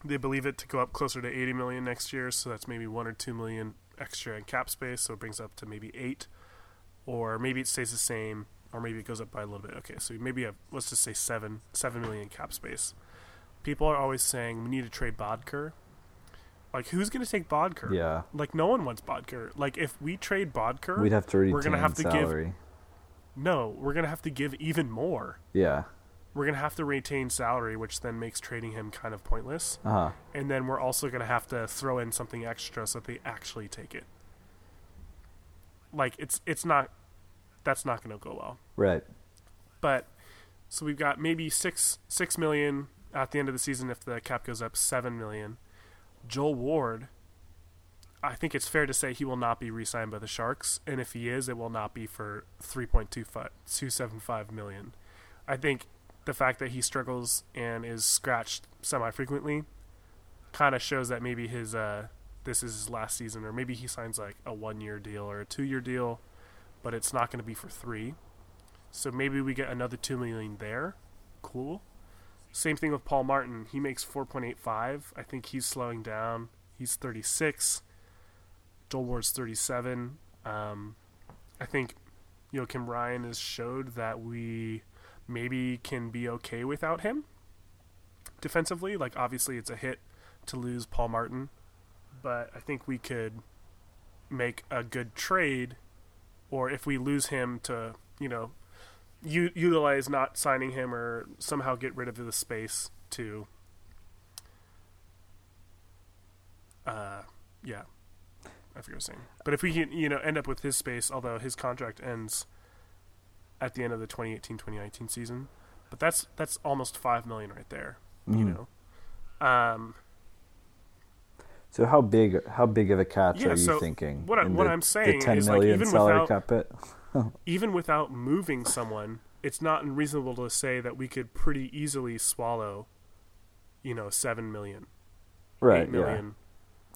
They believe it to go up closer to 80 million next year, so that's maybe one or two million extra in cap space, so it brings up to maybe eight, or maybe it stays the same, or maybe it goes up by a little bit. Okay, so maybe have, let's just say seven, seven million cap space. People are always saying we need to trade Boedker. Like, who's going to take Boedker? Yeah, Like, no one wants Boedker. Like, if we trade Boedker, we'd have to we're gonna have to give- salary. no, we're going to have to give even more. Yeah, We're going to have to retain salary, which then makes trading him kind of pointless. uh huh. And then we're also going to have to throw in something extra so that they actually take it. like it's it's not that's not going to go well. Right. But so we've got maybe six six million at the end of the season if the cap goes up seven million. Joel Ward, I think it's fair to say he will not be re-signed by the Sharks, and if he is, it will not be for three point two five two seven five million. I think the fact that he struggles and is scratched semi frequently kind of shows that maybe his uh, this is his last season, or maybe he signs like a one year deal or a two year deal, but it's not going to be for three. So maybe we get another two million there. Cool. Same thing with Paul Martin. He makes four point eight five. I think he's slowing down. He's thirty six. Joel Ward's thirty seven. Um, I think Joakim Ryan has showed that we maybe can be okay without him defensively. Like obviously it's a hit to lose Paul Martin, but I think we could make a good trade or if we lose him to, you know, u- utilize not signing him or somehow get rid of the space to uh yeah. I forget what I was saying. But if we can, you know, end up with his space, although his contract ends at the end of the 2018-2019 season, but that's that's almost 5 million right there, you Mhm. know. Um So how big how big of a catch Yeah, are you so thinking? what I, what the, I'm saying the ten is, like, even salary without- cap it. even without moving someone, it's not unreasonable to say that we could pretty easily swallow, you know, seven million, Right. eight million. Yeah.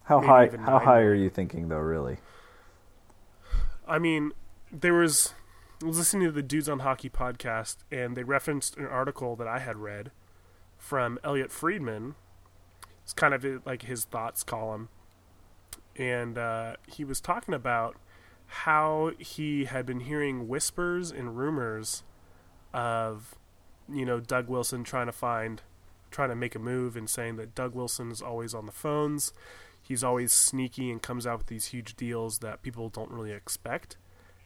How high how high are you thinking though? Really? I mean, there was I was listening to the Dudes on Hockey podcast, and they referenced an article that I had read from Elliotte Friedman. It's kind of like his thoughts column, and uh, he was talking about how he had been hearing whispers and rumors of, you know, Doug Wilson trying to find, trying to make a move, and saying that Doug Wilson is always on the phones. He's always sneaky and comes out with these huge deals that people don't really expect.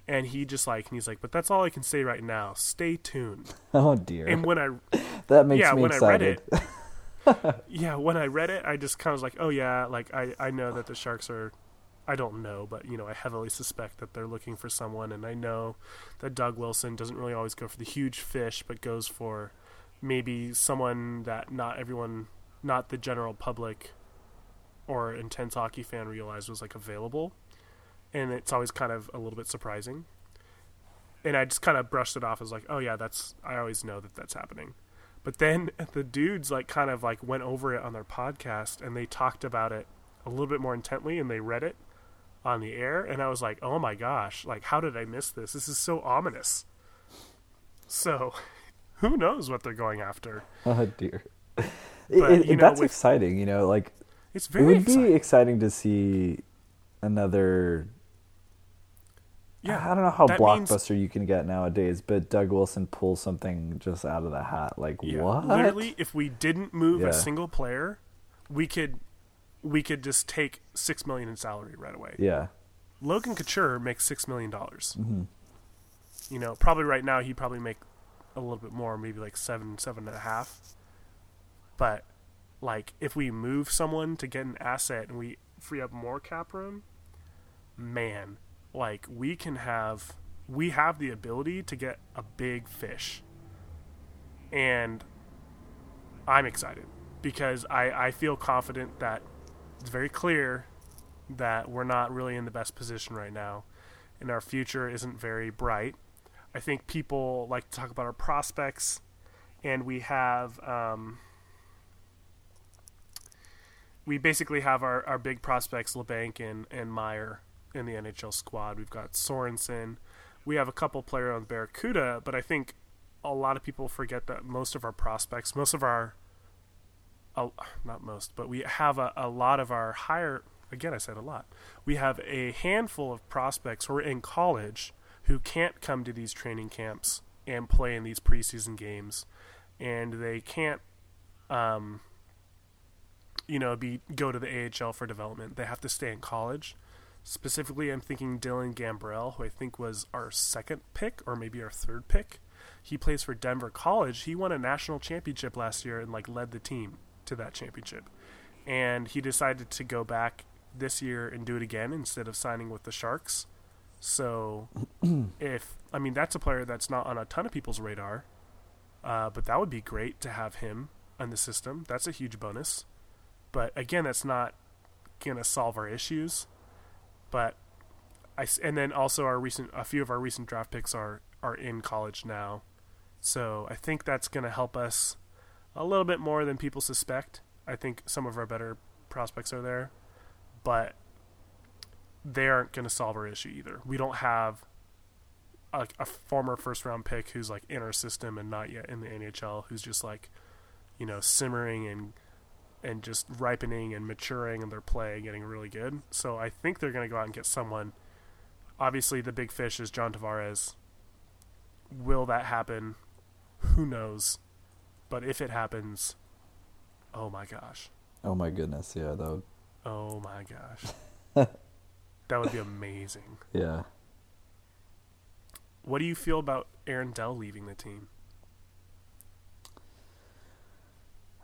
And he just like, and he's like, but that's all I can say right now. Stay tuned. Oh dear. And when I that makes yeah, me when I read excited. it, yeah, when I read it, I just kind of was like, oh yeah, like I I know that the Sharks are, I don't know, but you know, I heavily suspect that they're looking for someone, and I know that Doug Wilson doesn't really always go for the huge fish, but goes for maybe someone that not everyone, not the general public, or intense hockey fan realized was like available, and it's always kind of a little bit surprising. And I just kind of brushed it off as like, oh yeah, that's I always know that that's happening. But then the dudes like kind of like went over it on their podcast and they talked about it a little bit more intently and they read it on the air and I was like, "Oh my gosh, like how did I miss this? This is so ominous." So, who knows what they're going after? Oh dear. But, It- it- know, that's with- exciting. You know, like It's it would exciting. be exciting to see another. yeah. I don't know how that means- blockbuster you can get nowadays, but Doug Wilson pulls something just out of the hat. Like Yeah. what? Literally, if we didn't move Yeah. a single player, we could we could just take 6 million in salary right away. Yeah. Logan Couture makes 6 million dollars. hmm you know, probably right now he'd probably make a little bit more, maybe like seven, seven and a half. But like if we move someone to get an asset and we free up more cap room, man, like we can have we have the ability to get a big fish. And I'm excited because I, I feel confident that it's very clear that we're not really in the best position right now and our future isn't very bright. I think people like to talk about our prospects, and we have um, we basically have our, our big prospects, Labanc and, and Meier in the NHL squad. We've got Sorensen. We have a couple player on Barracuda, but I think a lot of people forget that most of our prospects, most of our, uh, not most, but we have a, a lot of our higher, again, I said a lot. We have a handful of prospects who are in college who can't come to these training camps and play in these preseason games, and they can't, um, you know, be go to the AHL for development. They have to stay in college. Specifically, I'm thinking Dylan Gambrell, who I think was our second pick or maybe our third pick. He plays for Denver College. He won a national championship last year and like led the team to that championship. And he decided to go back this year and do it again instead of signing with the Sharks. So, if I mean that's a player that's not on a ton of people's radar, uh, but that would be great to have him in the system. That's a huge bonus. But again, that's not gonna solve our issues. But I and then also our recent a few of our recent draft picks are are in college now, so I think that's gonna help us a little bit more than people suspect. I think some of our better prospects are there, but they aren't going to solve our issue either. We don't have a, a former first round pick who's like in our system and not yet in the NHL, who's just like, you know, simmering and and just ripening and maturing in their play, getting really good. So I think they're going to go out and get someone. Obviously, the big fish is John Tavares. Will that happen? Who knows? But if it happens, oh my gosh. Oh my goodness, yeah, that would, Oh my gosh. that would be amazing. yeah. What do you feel about Aaron Dell leaving the team?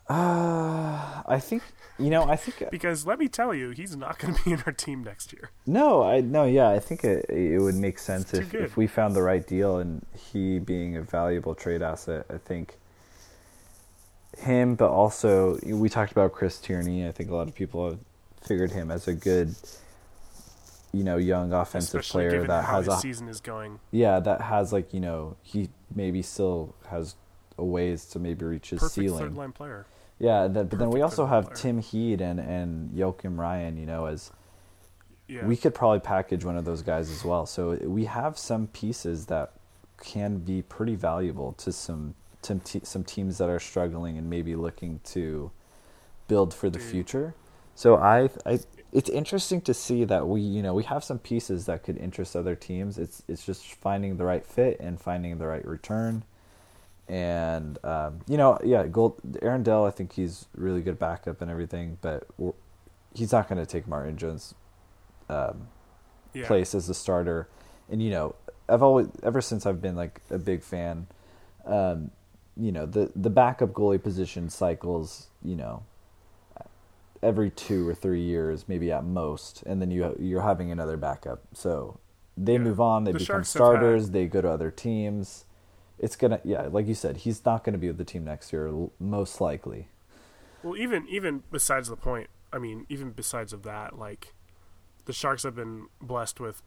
Uh, I think you know. I think Because let me tell you, he's not going to be in our team next year. no. I no. Yeah, I think it it would make sense if if we found the right deal and he being a valuable trade asset. I think him, but also we talked about Chris Tierney. I think a lot of people have figured him as a good, you know, young offensive Especially player that has a season is going. yeah that has like you know he maybe still has a ways to maybe reach his Perfect ceiling. third line player. Yeah, that, but then we also have player. Tim Heed and and Joakim Ryan. You know, as Yeah. we could probably package one of those guys as well. So we have some pieces that can be pretty valuable to some to te- some teams that are struggling and maybe looking to build for the Dude. future. So I I it's interesting to see that we you know we have some pieces that could interest other teams. It's it's just finding the right fit and finding the right return. And um, you know, yeah, Gold Aaron Dell. I think he's really good backup and everything, but he's not going to take Martin Jones' um, yeah. place as the starter. And you know, I've always ever since I've been like a big fan. Um, you know, the the backup goalie position cycles. You know, every two or three years, maybe at most, and then you you're having another backup. So they Yeah. move on, they The become Sharks starters, they go to other teams. It's gonna, yeah, like you said, he's not gonna be with the team next year, most likely. Well, even even besides the point, I mean, even besides of that, like the Sharks have been blessed with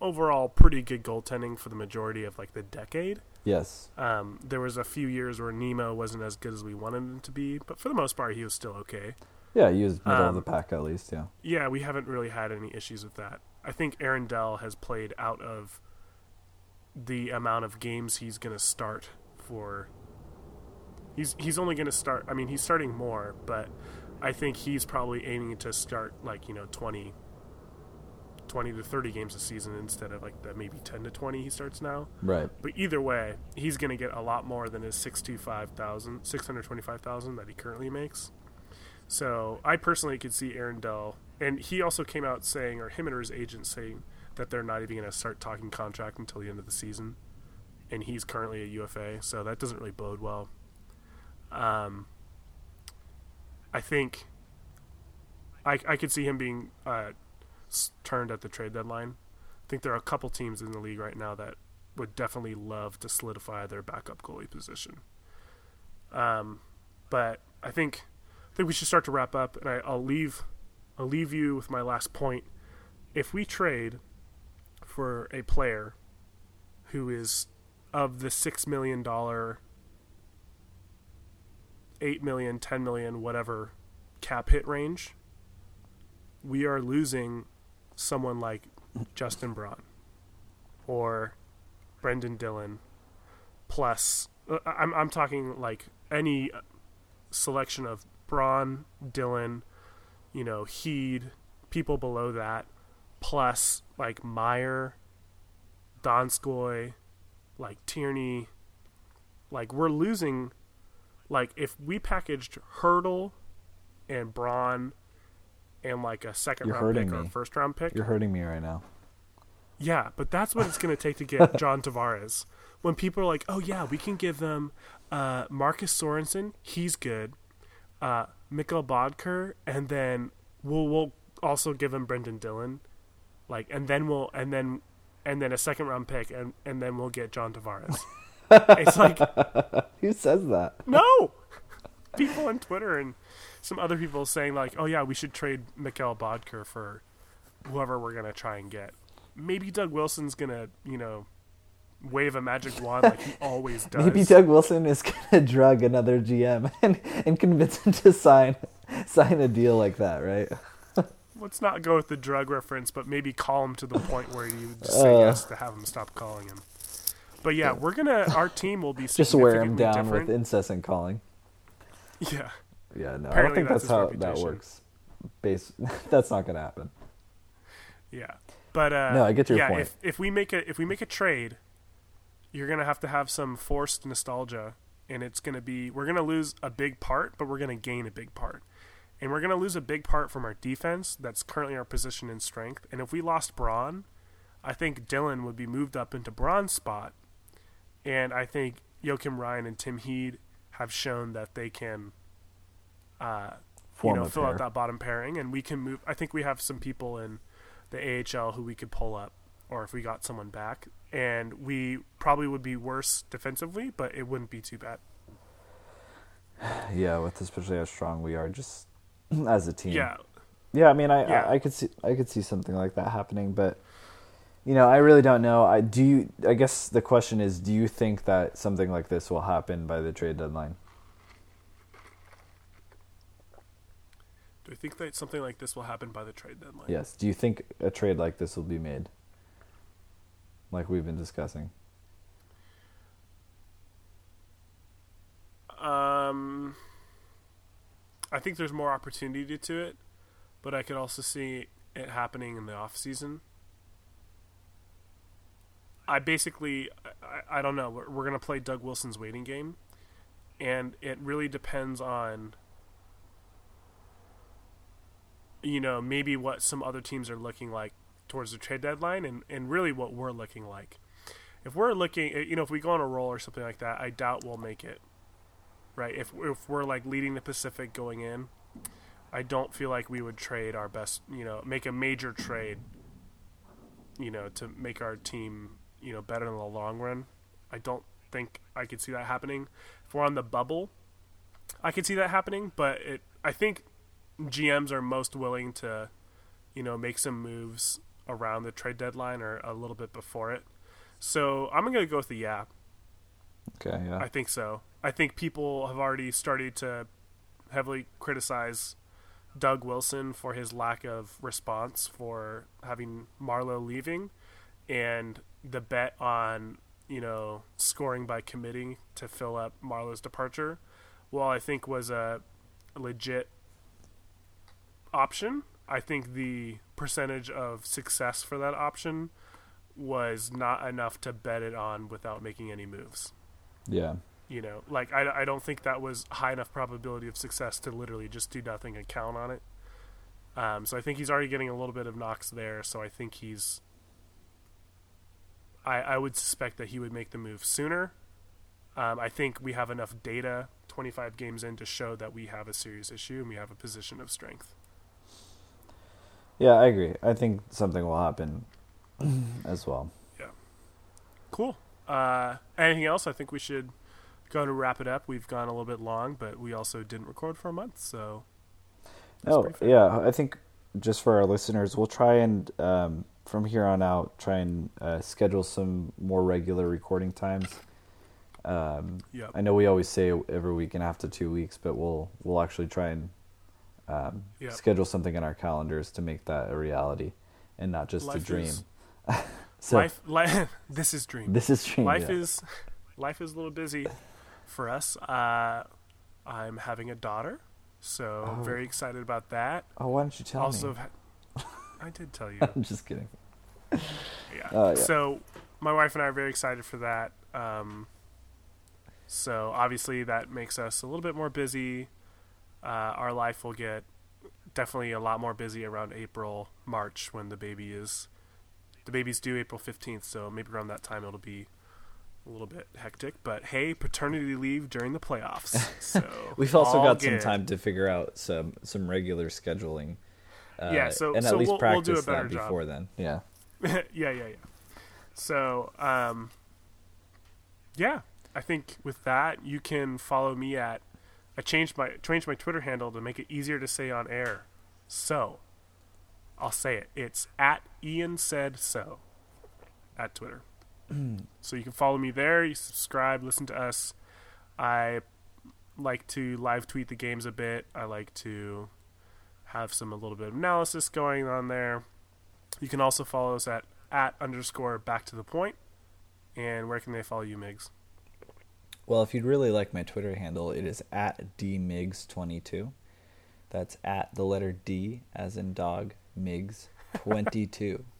overall pretty good goaltending for the majority of like the decade. Yes, Um, there was a few years where Nemo wasn't as good as we wanted him to be, but for the most part, he was still okay. yeah, he was middle of the Um, pack at least. Yeah, Yeah, we haven't really had any issues with that. I think Aaron Dell has played out of the amount of games he's going to start for. He's he's only going to start. I mean, he's starting more, but I think he's probably aiming to start like you know 20, 20 to thirty games a season instead of like the maybe ten to twenty he starts now. right. But either way, he's going to get a lot more than his 625,000, 625,000 that he currently makes. So I personally could see Aaron Dell, and he also came out saying, or him and his agent saying, that they're not even going to start talking contract until the end of the season, and he's currently a UFA, so that doesn't really bode well. Um, I think I I could see him being uh, turned at the trade deadline. I think there are a couple teams in the league right now that would definitely love to solidify their backup goalie position. Um, but I think I think we should start to wrap up, and I, I'll leave I'll leave you with my last point. If we trade for a player who is of the six million dollar, eight million, ten million, whatever cap hit range, we are losing someone like Justin Braun or Brendan Dillon plus uh, I'm I'm talking like any selection of Braun, Dillon, you know, Heed, people below that, plus like Meier, Donskoy, like Tierney, like we're losing. Like if we packaged Hertl and Braun and like a 2nd You're round pick or a first round pick, You're hurting me right now. yeah, but that's what it's going to take to get John Tavares. When people are like, "Oh yeah, we can give them uh, Marcus Sorensen, he's good, uh, Mikkel Boedker, and then we'll we'll also give him Brendan Dillon, like, and then we'll and then and then a second round pick, and and then we'll get John Tavares. it's like Who says that? no. People on Twitter and some other people saying like, "Oh yeah, we should trade Mikkel Boedker for whoever we're gonna try and get." Maybe Doug Wilson's gonna, you know, wave a magic wand like he always does. Maybe Doug Wilson is gonna drug another GM and, and convince him to sign sign a deal like that, right? Let's not go with the drug reference, but maybe call him to the point where you just say Uh. yes to have him stop calling him. But yeah, we're gonna. Our team will be Just wear him down different. with incessant calling. Yeah, Yeah, no, I don't think that's that's, how that works. Base, that's not gonna happen. yeah. But uh, No, I get your yeah, point. If, if we make a if we make a trade, you're gonna have to have some forced nostalgia, and it's gonna be we're gonna lose a big part, but we're gonna gain a big part, and we're gonna lose a big part from our defense. That's currently our position in strength. And if we lost Braun, I think Dillon would be moved up into Braun's spot, and I think Joakim Ryan and Tim Heed have shown that they can. Uh, you know, fill pair. out that bottom pairing, and we can move. I think we have some people in the AHL who we could pull up, or if we got someone back, and we probably would be worse defensively, but it wouldn't be too bad. Yeah, with especially how strong we are, just as a team. Yeah, Yeah, I mean, I, Yeah. I I could see I could see something like that happening, but you know, I really don't know. I do. You, I guess the question is, do you think that something like this will happen by the trade deadline? Do I think that something like this will happen by the trade deadline? Yes. Do you think a trade like this will be made? Like we've been discussing. Um, I think there's more opportunity to it, but I could also see it happening in the off season. I basically, I, I don't know. We're, we're gonna play Doug Wilson's waiting game, and it really depends on, you know, maybe what some other teams are looking like towards the trade deadline, and and really what we're looking like. If we're looking, eh, you know, if we go on a roll or something like that, I doubt we'll make it right? If if we're like leading the Pacific going in, I don't feel like we would trade our best, you know, make a major trade, you know, to make our team, you know, better in the long run. I don't think I could see that happening. If we're on the bubble, I could see that happening, but it I think GMs are most willing to, you know, make some moves around the trade deadline or a little bit before it. So I'm gonna go with the yeah. Okay. Yeah. I think so. I think people have already started to heavily criticize Doug Wilson for his lack of response for having Marleau leaving and the bet on, you know, scoring by committing to fill up Marleau's departure, while I think was a legit option, I think the percentage of success for that option was not enough to bet it on without making any moves. Yeah. you know like I, I don't think that was high enough probability of success to literally just do nothing and count on it. Um, so i think he's already getting a little bit of knocks there so i think he's i, I would suspect that he would make the move sooner. Um, i think we have enough data 25 games in to show that we have a serious issue and we have a position of strength Yeah, I agree. I think something will happen as well. Yeah. Cool uh, anything else i think we should go to wrap it up we've gone a little bit long but we also didn't record for a month so that's Oh, yeah. I think just for our listeners, we'll try and um, from here on out try and uh, schedule some more regular recording times. Um, Yep. I know we always say every week and after two weeks, but we'll we'll actually try and um, Yep. schedule something in our calendars to make that a reality and not just a dream. is- so life, life this is dream. this is dream. life yeah. is life is a little busy for us. Uh, I'm having a daughter, so Oh. I'm very excited about that. Oh, why don't you tell also, me? ha- I did tell you. I'm just kidding. Yeah. Oh, yeah. So my wife and I are very excited for that. Um, so obviously that makes us a little bit more busy. Uh, our life will get definitely a lot more busy around April, March when the baby is the baby's due April 15th, so maybe around that time it'll be a little bit hectic. But hey, paternity leave during the playoffs. So We've also got some time to figure out some some regular scheduling. Uh, Yeah, so- and at so least we'll- we'll do a practice better that job. before then. Yeah. yeah, yeah, yeah. So, um, yeah, I think with that you can follow me at. I changed my changed my Twitter handle to make it easier to say on air. So, I'll say it. It's at Ian said so at Twitter. so you can follow me there. You subscribe, listen to us. I like to live tweet the games a bit. I like to have some a little bit of analysis going on there. You can also follow us at at underscore back to the point. And where can they follow you, Migs? Well, if you'd really like my Twitter handle, it is at dmigs22. That's at the letter D as in dog, Migs22.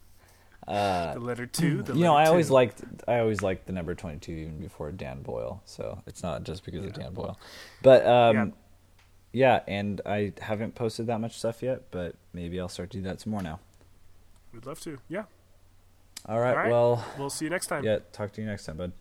Uh, the letter two. The you know, I two. always liked I always liked the number twenty two even before Dan Boyle. So it's not just because yeah. of Dan Boyle, but um, yeah. yeah. And I haven't posted that much stuff yet, but maybe I'll start to do that some more now. We'd love to. Yeah. All right. All right. Well, we'll see you next time. Yeah. Talk to you next time, bud.